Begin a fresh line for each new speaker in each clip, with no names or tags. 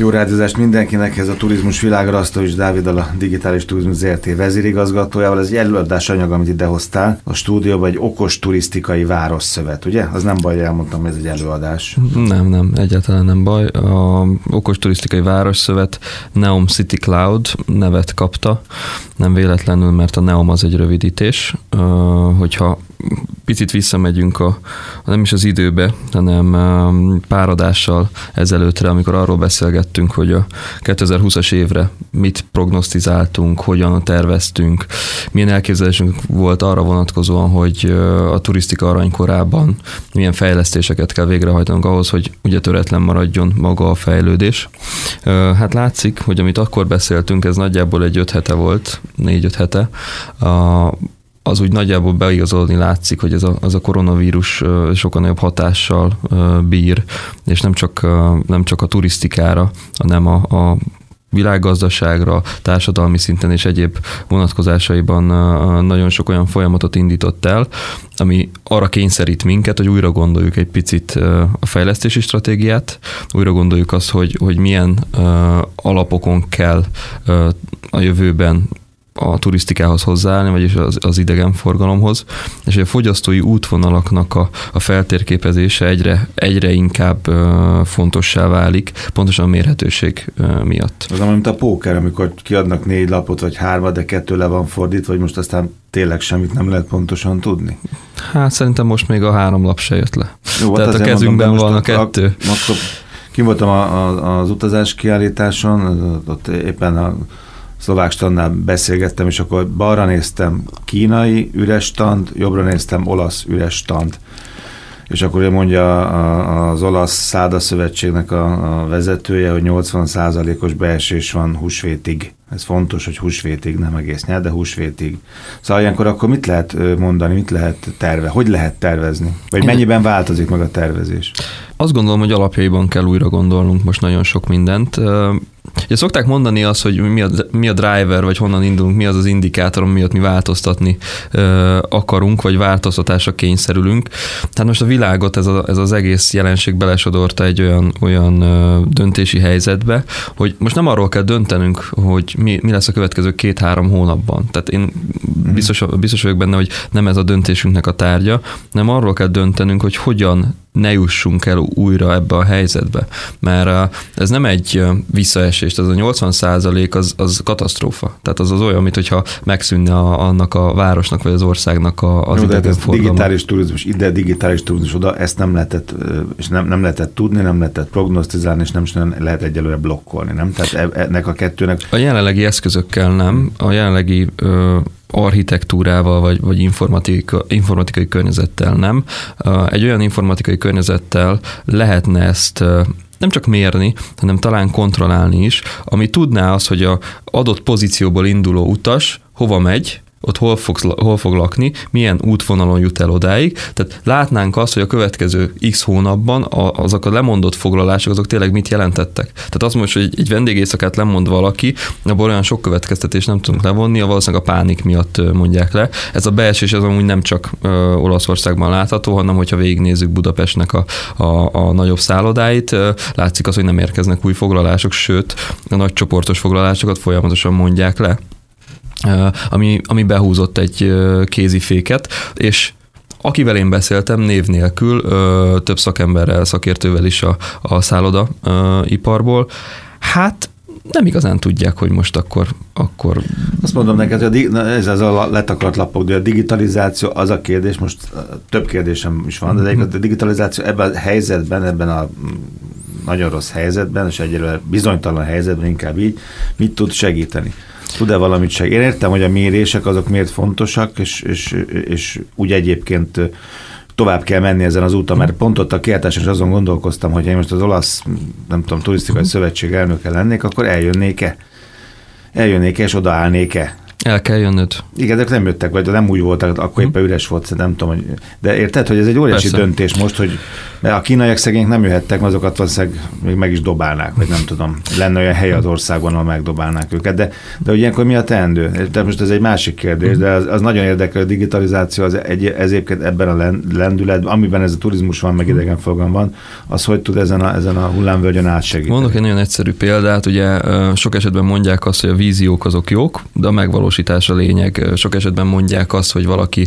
Jó rádiózást mindenkinek, ez a Turizmus Világra, és Dáviddal a Digitális Turizmus ZRT vezérigazgatójával. Ez egy előadás anyag, amit idehoztál a stúdióba, egy okos turisztikai városszövet, ugye? Az nem baj, elmondtam, ez egy előadás.
Nem, nem, egyáltalán nem baj. A okos turisztikai városszövet Neom City Cloud nevet kapta, nem véletlenül, mert a Neom az egy rövidítés. Hogyha picit visszamegyünk a, nem is az időbe, hanem pár adással ezelőttre, amikor arról beszélgettünk, hogy a 2020-as évre mit prognosztizáltunk, hogyan terveztünk, milyen elképzelésünk volt arra vonatkozóan, hogy a turisztika aranykorában milyen fejlesztéseket kell végrehajtanunk ahhoz, hogy ugye töretlen maradjon maga a fejlődés. Hát látszik, hogy amit akkor beszéltünk, ez nagyjából egy öt hete volt, négy-öt hete. Az úgy nagyjából beigazolni látszik, hogy ez a, az a koronavírus sokkal nagyobb hatással bír, és nem csak, nem csak a turisztikára, hanem a, a világgazdaságra, társadalmi szinten és egyéb vonatkozásaiban nagyon sok olyan folyamatot indított el, ami arra kényszerít minket, hogy újra gondoljuk egy picit a fejlesztési stratégiát, újra gondoljuk azt, hogy, hogy milyen alapokon kell a jövőben a turisztikához hozzáállni, vagyis az, az idegenforgalomhoz, és a fogyasztói útvonalaknak a, a feltérképezése egyre, egyre inkább uh, fontossá válik, pontosan a mérhetőség uh, miatt.
Az mint a póker, amikor kiadnak négy lapot, vagy hármat, de kettő le van fordítva, vagy most aztán tényleg semmit nem lehet pontosan tudni?
Hát szerintem most még a három lap se jött le. Jó, hát Tehát a kezünkben mondom, van a kettő.
Akkor ki voltam a, a, az utazás kiállításon, ott éppen a szlovák standnál beszélgettem, és akkor balra néztem kínai üres stand, jobbra néztem olasz üres stand. És akkor ő mondja az olasz száda szövetségnek a, a vezetője, hogy 80%-os beesés van húsvétig. Ez fontos, hogy húsvétig, nem egész nyár, de húsvétig. Szóval ilyenkor akkor mit lehet mondani, mit lehet terve, hogy lehet tervezni? Vagy mennyiben változik meg a tervezés?
Azt gondolom, hogy alapjaiban kell újra gondolnunk most nagyon sok mindent. Ugye szokták mondani azt, hogy mi a, mi a driver, vagy honnan indulunk, mi az az indikátor, miatt mi változtatni ö, akarunk, vagy változtatásra kényszerülünk. Tehát most a világot ez, a, ez az egész jelenség belesodorta egy olyan, olyan ö, döntési helyzetbe, hogy most nem arról kell döntenünk, hogy mi, mi lesz a következő két-három hónapban. Tehát én mhm. biztos, biztos vagyok benne, hogy nem ez a döntésünknek a tárgya, nem arról kell döntenünk, hogy hogyan ne jussunk el újra ebbe a helyzetbe. Mert ez nem egy visszaesés, ez a 80 százalék az, az katasztrófa. Tehát az az olyan, mint hogyha megszűnne a, annak a városnak vagy az országnak a, az
Jó, ez digitális turizmus ide, digitális turizmus oda, ezt nem lehetett, és nem, nem lehetett tudni, nem lehetett prognosztizálni, és nem, nem lehet egyelőre blokkolni, nem? Tehát e, ennek a kettőnek...
A jelenlegi eszközökkel nem, a jelenlegi ö, architektúrával vagy, vagy informatikai, informatikai környezettel nem. Egy olyan informatikai környezettel lehetne ezt nem csak mérni, hanem talán kontrollálni is, ami tudná az, hogy a adott pozícióból induló utas hova megy, ott hol, fogsz, hol fog lakni, milyen útvonalon jut el odáig. Tehát látnánk azt, hogy a következő x hónapban azok a lemondott foglalások, azok tényleg mit jelentettek. Tehát azt mondja, hogy egy, egy vendégészakát lemond valaki, abból olyan sok következtetés nem tudunk levonni, a valószínűleg a pánik miatt mondják le. Ez a beesés az amúgy nem csak ö, Olaszországban látható, hanem hogyha végignézzük Budapestnek a, a, a nagyobb szállodáit, ö, látszik az, hogy nem érkeznek új foglalások, sőt, a nagy csoportos foglalásokat folyamatosan mondják le ami, ami behúzott egy kéziféket, és Akivel én beszéltem név nélkül, több szakemberrel, szakértővel is a, a szálloda iparból, hát nem igazán tudják, hogy most akkor... akkor...
Azt mondom neked, hogy a, ez az a letakart lapok, de a digitalizáció az a kérdés, most több kérdésem is van, de a digitalizáció ebben a helyzetben, ebben a nagyon rossz helyzetben, és egyelőre bizonytalan helyzetben inkább így, mit tud segíteni? Tud-e valamit segíteni? Én értem, hogy a mérések azok miért fontosak, és, és, és úgy egyébként tovább kell menni ezen az úton, mert pont ott a kiáltáson is azon gondolkoztam, hogy én most az olasz, nem tudom, turisztikai szövetség elnöke lennék, akkor eljönnék-e? Eljönnék-e, és odaállnék-e?
El kell jönnöd.
Igen, de nem jöttek, vagy nem úgy voltak, akkor éppen üres volt, nem tudom, hogy... De érted, hogy ez egy óriási
Persze.
döntés most, hogy mert a kínaiak szegények nem jöhettek, azokat valószínűleg még meg is dobálnák, vagy nem tudom. Lenne olyan hely az országban, ahol megdobálnák őket. De, de hogy ilyenkor mi a teendő? De most ez egy másik kérdés, de az, az nagyon érdekel, a digitalizáció az egy, ez egyébként ebben a len- lendületben, amiben ez a turizmus van, meg idegenforgalom van, az hogy tud ezen a, ezen a hullámvölgyön átsegíteni?
Mondok egy nagyon egyszerű példát, ugye sok esetben mondják azt, hogy a víziók azok jók, de a megvalósítás a lényeg. Sok esetben mondják azt, hogy valaki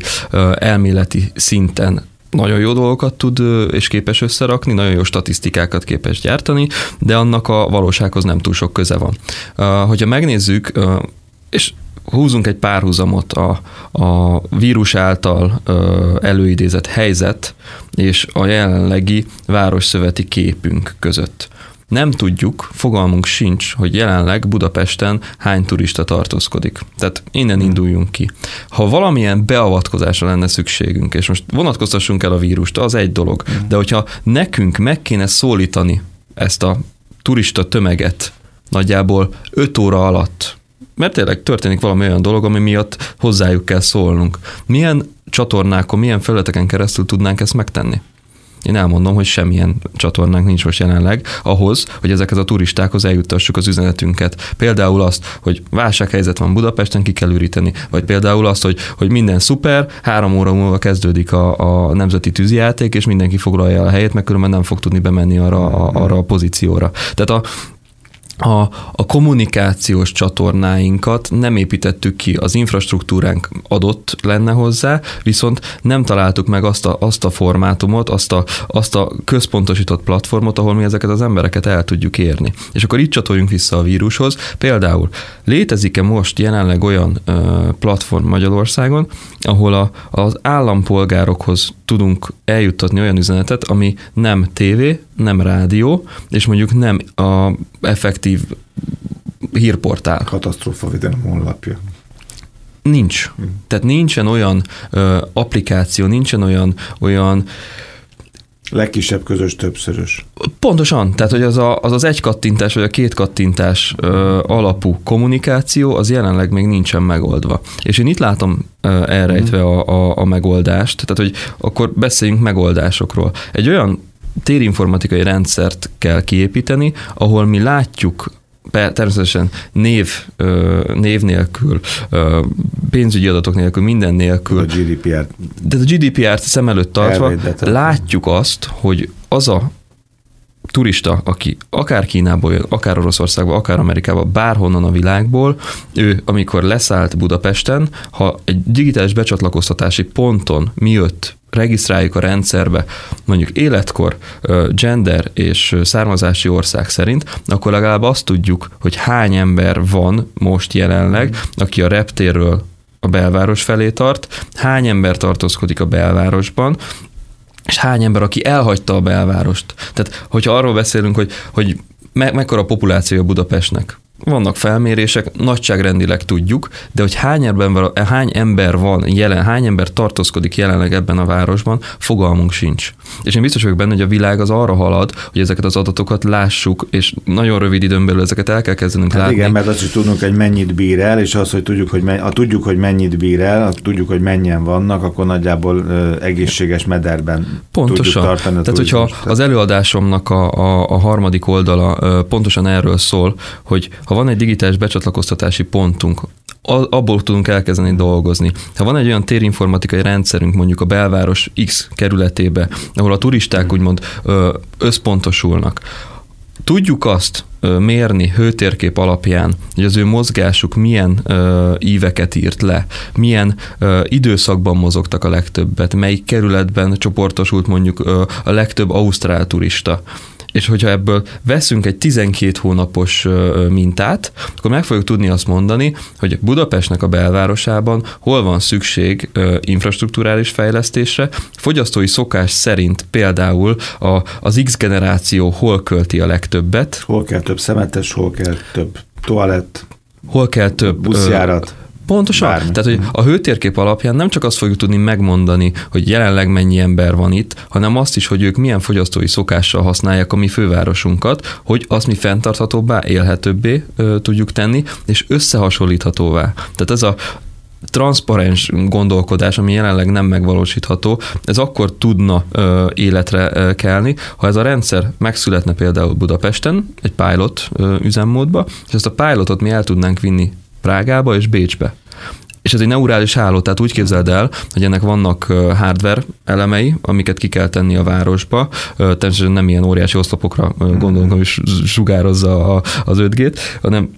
elméleti szinten nagyon jó dolgokat tud és képes összerakni, nagyon jó statisztikákat képes gyártani, de annak a valósághoz nem túl sok köze van. Hogyha megnézzük, és húzunk egy párhuzamot a, a vírus által előidézett helyzet és a jelenlegi városszöveti képünk között. Nem tudjuk, fogalmunk sincs, hogy jelenleg Budapesten hány turista tartózkodik. Tehát innen induljunk ki. Ha valamilyen beavatkozásra lenne szükségünk, és most vonatkoztassunk el a vírust, az egy dolog, de hogyha nekünk meg kéne szólítani ezt a turista tömeget nagyjából 5 óra alatt, mert tényleg történik valami olyan dolog, ami miatt hozzájuk kell szólnunk. Milyen csatornákon, milyen felületeken keresztül tudnánk ezt megtenni? Én elmondom, hogy semmilyen csatornánk nincs most jelenleg ahhoz, hogy ezeket a turistákhoz eljuttassuk az üzenetünket. Például azt, hogy válsághelyzet van Budapesten, ki kell üríteni, vagy például azt, hogy, hogy minden szuper, három óra múlva kezdődik a, a nemzeti tűzijáték, és mindenki foglalja a helyét, mert különben nem fog tudni bemenni arra, a, arra a pozícióra. Tehát a, a, a kommunikációs csatornáinkat nem építettük ki, az infrastruktúránk adott lenne hozzá, viszont nem találtuk meg azt a, azt a formátumot, azt a, azt a központosított platformot, ahol mi ezeket az embereket el tudjuk érni. És akkor itt csatoljunk vissza a vírushoz. Például létezik-e most jelenleg olyan ö, platform Magyarországon, ahol a, az állampolgárokhoz tudunk eljuttatni olyan üzenetet, ami nem tévé, nem rádió, és mondjuk nem a effektív hírportál.
Katasztrófa védelem honlapja.
Nincs. Tehát nincsen olyan ö, applikáció, nincsen olyan, olyan
Legkisebb közös többszörös.
Pontosan, tehát hogy az a, az, az egy kattintás vagy a két kattintás ö, alapú kommunikáció az jelenleg még nincsen megoldva. És én itt látom ö, elrejtve a, a, a megoldást, tehát hogy akkor beszéljünk megoldásokról. Egy olyan térinformatikai rendszert kell kiépíteni, ahol mi látjuk természetesen név, név nélkül, pénzügyi adatok nélkül, minden nélkül,
A GDPR.
de a GDPR-t szem előtt tartva látjuk azt, hogy az a turista, aki akár Kínából jön, akár Oroszországba, akár Amerikába, bárhonnan a világból, ő amikor leszállt Budapesten, ha egy digitális becsatlakoztatási ponton miatt regisztráljuk a rendszerbe mondjuk életkor, gender és származási ország szerint, akkor legalább azt tudjuk, hogy hány ember van most jelenleg, aki a reptérről a belváros felé tart, hány ember tartózkodik a belvárosban, és hány ember, aki elhagyta a belvárost. Tehát, hogyha arról beszélünk, hogy, hogy me- mekkora populációja Budapestnek, vannak felmérések, nagyságrendileg tudjuk, de hogy hány ember, hány ember van jelen, hány ember tartózkodik jelenleg ebben a városban, fogalmunk sincs. És én biztos vagyok benne, hogy a világ az arra halad, hogy ezeket az adatokat lássuk, és nagyon rövid időn belül ezeket el kell kezdenünk
Hát
látni.
igen, mert azt is tudnunk, hogy mennyit bír el, és az, hogy tudjuk, hogy, men- ha tudjuk, hogy mennyit bír el, ha tudjuk, hogy mennyien vannak, akkor nagyjából ö, egészséges mederben
Pontosan.
tudjuk tartani a
Tehát, hogyha
turizmust.
az előadásomnak a, a, a harmadik oldala ö, pontosan erről szól, hogy ha van egy digitális becsatlakoztatási pontunk, abból tudunk elkezdeni dolgozni. Ha van egy olyan térinformatikai rendszerünk mondjuk a belváros X kerületébe, ahol a turisták úgymond összpontosulnak, Tudjuk azt mérni hőtérkép alapján, hogy az ő mozgásuk milyen ö, íveket írt le, milyen ö, időszakban mozogtak a legtöbbet, melyik kerületben csoportosult mondjuk ö, a legtöbb ausztrál turista. És hogyha ebből veszünk egy 12 hónapos mintát, akkor meg fogjuk tudni azt mondani, hogy Budapestnek a belvárosában hol van szükség infrastruktúrális fejlesztésre, fogyasztói szokás szerint például a, az X generáció hol költi a legtöbbet,
Hol kell több szemetes, hol kell több toalett,
hol kell több
buszjárat.
Pontosan. Bármi. Tehát, hogy a hőtérkép alapján nem csak azt fogjuk tudni megmondani, hogy jelenleg mennyi ember van itt, hanem azt is, hogy ők milyen fogyasztói szokással használják a mi fővárosunkat, hogy azt mi fenntarthatóbbá, élhetőbbé ö, tudjuk tenni, és összehasonlíthatóvá. Tehát ez a transzparens gondolkodás, ami jelenleg nem megvalósítható, ez akkor tudna ö, életre ö, kelni, ha ez a rendszer megszületne például Budapesten, egy pilot ö, üzemmódba, és ezt a pilotot mi el tudnánk vinni Prágába és Bécsbe. És ez egy neurális háló, tehát úgy képzeld el, hogy ennek vannak hardware elemei, amiket ki kell tenni a városba. Természetesen nem ilyen óriási oszlopokra gondolunk, hogy sugározza az 5G-t, hanem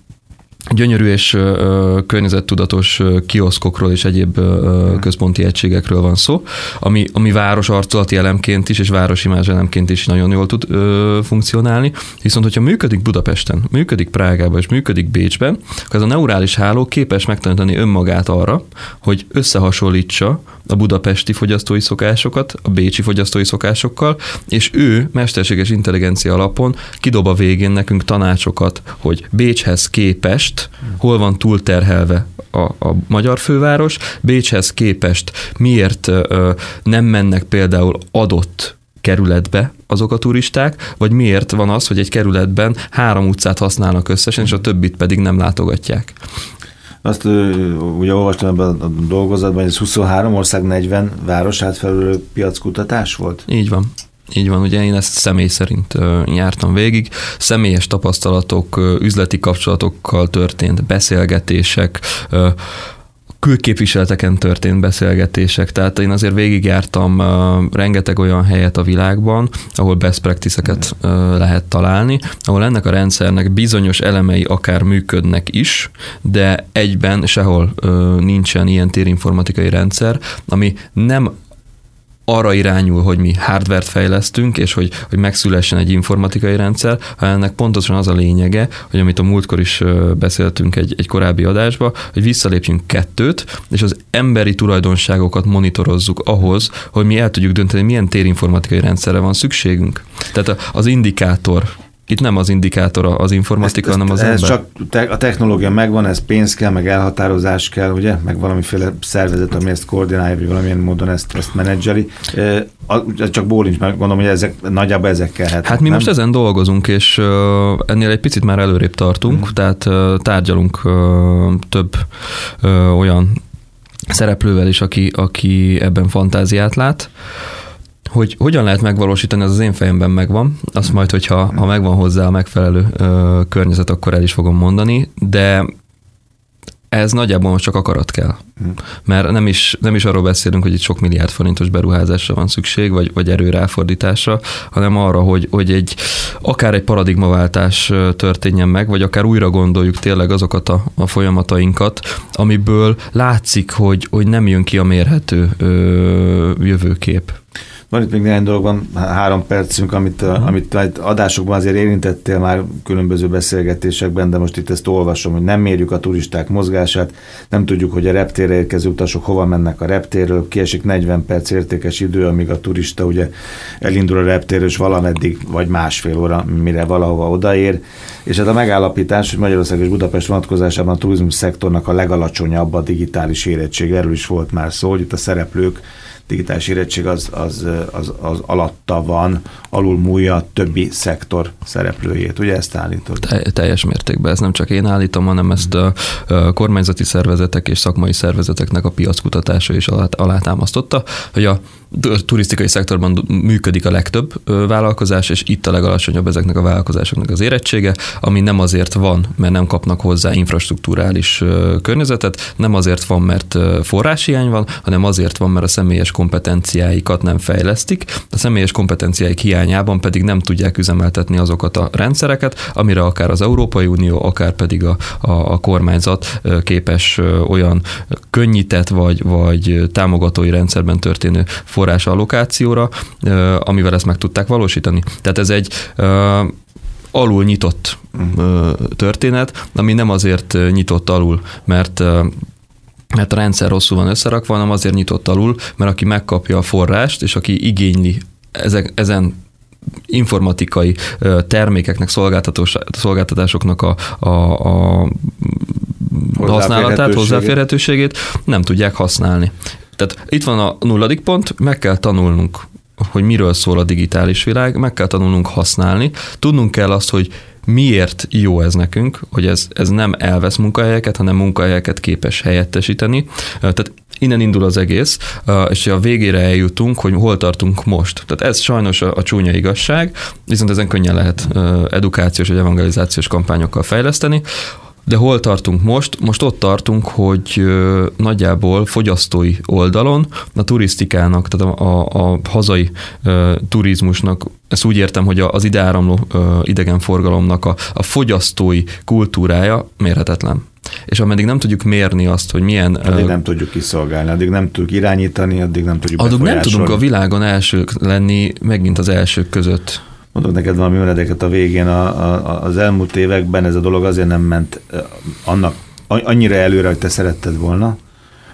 gyönyörű és ö, környezettudatos kioszkokról és egyéb ö, központi egységekről van szó, ami, ami város arculati elemként is és városimázs elemként is nagyon jól tud ö, funkcionálni. Viszont, hogyha működik Budapesten, működik Prágában és működik Bécsben, akkor ez a neurális háló képes megtanítani önmagát arra, hogy összehasonlítsa a budapesti fogyasztói szokásokat a bécsi fogyasztói szokásokkal, és ő mesterséges intelligencia alapon kidob a végén nekünk tanácsokat, hogy Bécshez képest hol van túlterhelve a, a magyar főváros, Bécshez képest miért ö, nem mennek például adott kerületbe azok a turisták, vagy miért van az, hogy egy kerületben három utcát használnak összesen, és a többit pedig nem látogatják.
Azt ugye olvastam ebben a dolgozatban, hogy ez 23 ország 40 város átfelülő piackutatás volt?
Így van. Így van, ugye én ezt személy szerint jártam végig. Személyes tapasztalatok, üzleti kapcsolatokkal történt beszélgetések, külképviseleteken történt beszélgetések, tehát én azért végigjártam uh, rengeteg olyan helyet a világban, ahol best practice-eket uh, lehet találni, ahol ennek a rendszernek bizonyos elemei akár működnek is, de egyben sehol uh, nincsen ilyen térinformatikai rendszer, ami nem arra irányul, hogy mi hardvert fejlesztünk, és hogy, hogy megszülessen egy informatikai rendszer, ennek pontosan az a lényege, hogy amit a múltkor is beszéltünk egy, egy korábbi adásba, hogy visszalépjünk kettőt, és az emberi tulajdonságokat monitorozzuk ahhoz, hogy mi el tudjuk dönteni, milyen térinformatikai rendszerre van szükségünk. Tehát az indikátor itt nem az indikátor az informatika, ezt, hanem az ez ember.
csak te, a technológia megvan, ez pénz kell, meg elhatározás kell, ugye, meg valamiféle szervezet, ami ezt koordinálja, vagy valamilyen módon ezt, ezt menedzseli. Csak bólincs, mert gondolom, hogy ezek, nagyjából ezek kellhet.
Hát mi nem? most ezen dolgozunk, és ennél egy picit már előrébb tartunk, mm. tehát tárgyalunk több olyan szereplővel is, aki, aki ebben fantáziát lát hogy hogyan lehet megvalósítani, az az én fejemben megvan. Azt majd, hogyha ha megvan hozzá a megfelelő ö, környezet, akkor el is fogom mondani, de ez nagyjából most csak akarat kell. Mert nem is, nem is arról beszélünk, hogy itt sok milliárd forintos beruházásra van szükség, vagy, vagy erőráfordításra, hanem arra, hogy, hogy egy akár egy paradigmaváltás történjen meg, vagy akár újra gondoljuk tényleg azokat a, a folyamatainkat, amiből látszik, hogy, hogy nem jön ki a mérhető ö, jövőkép.
Van itt még néhány dolog, van három percünk, amit, uh-huh. amit adásokban azért érintettél már különböző beszélgetésekben, de most itt ezt olvasom, hogy nem mérjük a turisták mozgását, nem tudjuk, hogy a reptérre érkező utasok hova mennek a reptérről, kiesik 40 perc értékes idő, amíg a turista ugye elindul a reptérről, és valameddig, vagy másfél óra, mire valahova odaér. És hát a megállapítás, hogy Magyarország és Budapest vonatkozásában a turizmus szektornak a legalacsonyabb a digitális érettség. Erről is volt már szó, hogy itt a szereplők digitális érettség az, az, az, az alatta van, alul múlja a többi szektor szereplőjét. Ugye ezt állítod?
Te, teljes mértékben. Ez nem csak én állítom, hanem ezt a, a kormányzati szervezetek és szakmai szervezeteknek a piackutatása is alá, alátámasztotta, hogy a turisztikai szektorban működik a legtöbb vállalkozás, és itt a legalacsonyabb ezeknek a vállalkozásoknak az érettsége, ami nem azért van, mert nem kapnak hozzá infrastruktúrális környezetet, nem azért van, mert forráshiány van, hanem azért van, mert a személyes kompetenciáikat nem fejlesztik, a személyes kompetenciáik hiányában pedig nem tudják üzemeltetni azokat a rendszereket, amire akár az Európai Unió, akár pedig a, a, a kormányzat képes olyan könnyített vagy, vagy támogatói rendszerben történő forrás allokációra, amivel ezt meg tudták valósítani. Tehát ez egy alul nyitott történet, ami nem azért nyitott alul, mert mert a rendszer rosszul van összerakva, hanem azért nyitott alul, mert aki megkapja a forrást, és aki igényli ezek, ezen informatikai termékeknek, szolgáltatásoknak a, a, a használatát, hozzáférhetőségét nem tudják használni. Tehát itt van a nulladik pont, meg kell tanulnunk hogy miről szól a digitális világ, meg kell tanulnunk használni, tudnunk kell azt, hogy miért jó ez nekünk, hogy ez, ez nem elvesz munkahelyeket, hanem munkahelyeket képes helyettesíteni. Tehát innen indul az egész, és a végére eljutunk, hogy hol tartunk most. Tehát ez sajnos a, a csúnya igazság, viszont ezen könnyen lehet edukációs vagy evangelizációs kampányokkal fejleszteni. De hol tartunk most? Most ott tartunk, hogy nagyjából fogyasztói oldalon a turisztikának, tehát a, a, a hazai turizmusnak, ezt úgy értem, hogy az ideáramló idegenforgalomnak a, a fogyasztói kultúrája mérhetetlen. És ameddig nem tudjuk mérni azt, hogy milyen...
Addig nem tudjuk kiszolgálni, addig nem tudjuk irányítani, addig nem tudjuk
Addig nem tudunk a világon elsők lenni, megint az elsők között.
Mondok neked valami menedeket a végén, a, a, az elmúlt években ez a dolog azért nem ment annak annyira előre, hogy te szeretted volna,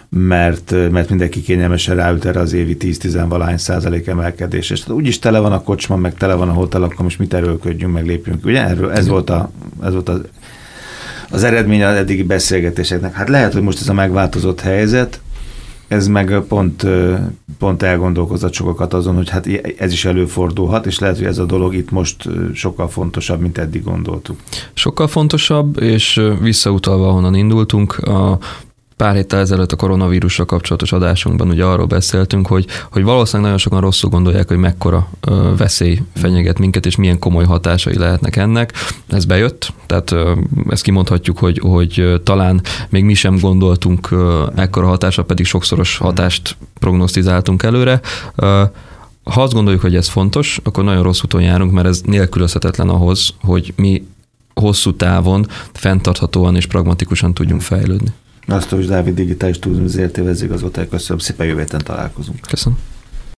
mert, mert mindenki kényelmesen ráült erre az évi 10-10 valány százalék emelkedés. És úgyis tele van a kocsma, meg tele van a hotel, akkor most mit erőlködjünk, meg lépjünk. Ugye erről, ez volt, a, ez volt az, az eredmény az eddigi beszélgetéseknek. Hát lehet, hogy most ez a megváltozott helyzet, ez meg pont, pont elgondolkozott sokakat azon, hogy hát ez is előfordulhat, és lehet, hogy ez a dolog itt most sokkal fontosabb, mint eddig gondoltuk.
Sokkal fontosabb, és visszautalva, ahonnan indultunk, a pár héttel ezelőtt a koronavírusra kapcsolatos adásunkban ugye arról beszéltünk, hogy, hogy valószínűleg nagyon sokan rosszul gondolják, hogy mekkora ö, veszély fenyeget minket, és milyen komoly hatásai lehetnek ennek. Ez bejött, tehát ö, ezt kimondhatjuk, hogy, hogy talán még mi sem gondoltunk ö, ekkora hatásra, pedig sokszoros hatást prognosztizáltunk előre. Ö, ha azt gondoljuk, hogy ez fontos, akkor nagyon rossz úton járunk, mert ez nélkülözhetetlen ahhoz, hogy mi hosszú távon fenntarthatóan és pragmatikusan tudjunk fejlődni.
Asztóis Dávid digitális turizmus ZRT vezérigazgatója, köszönöm szépen, jövő találkozunk.
Köszönöm.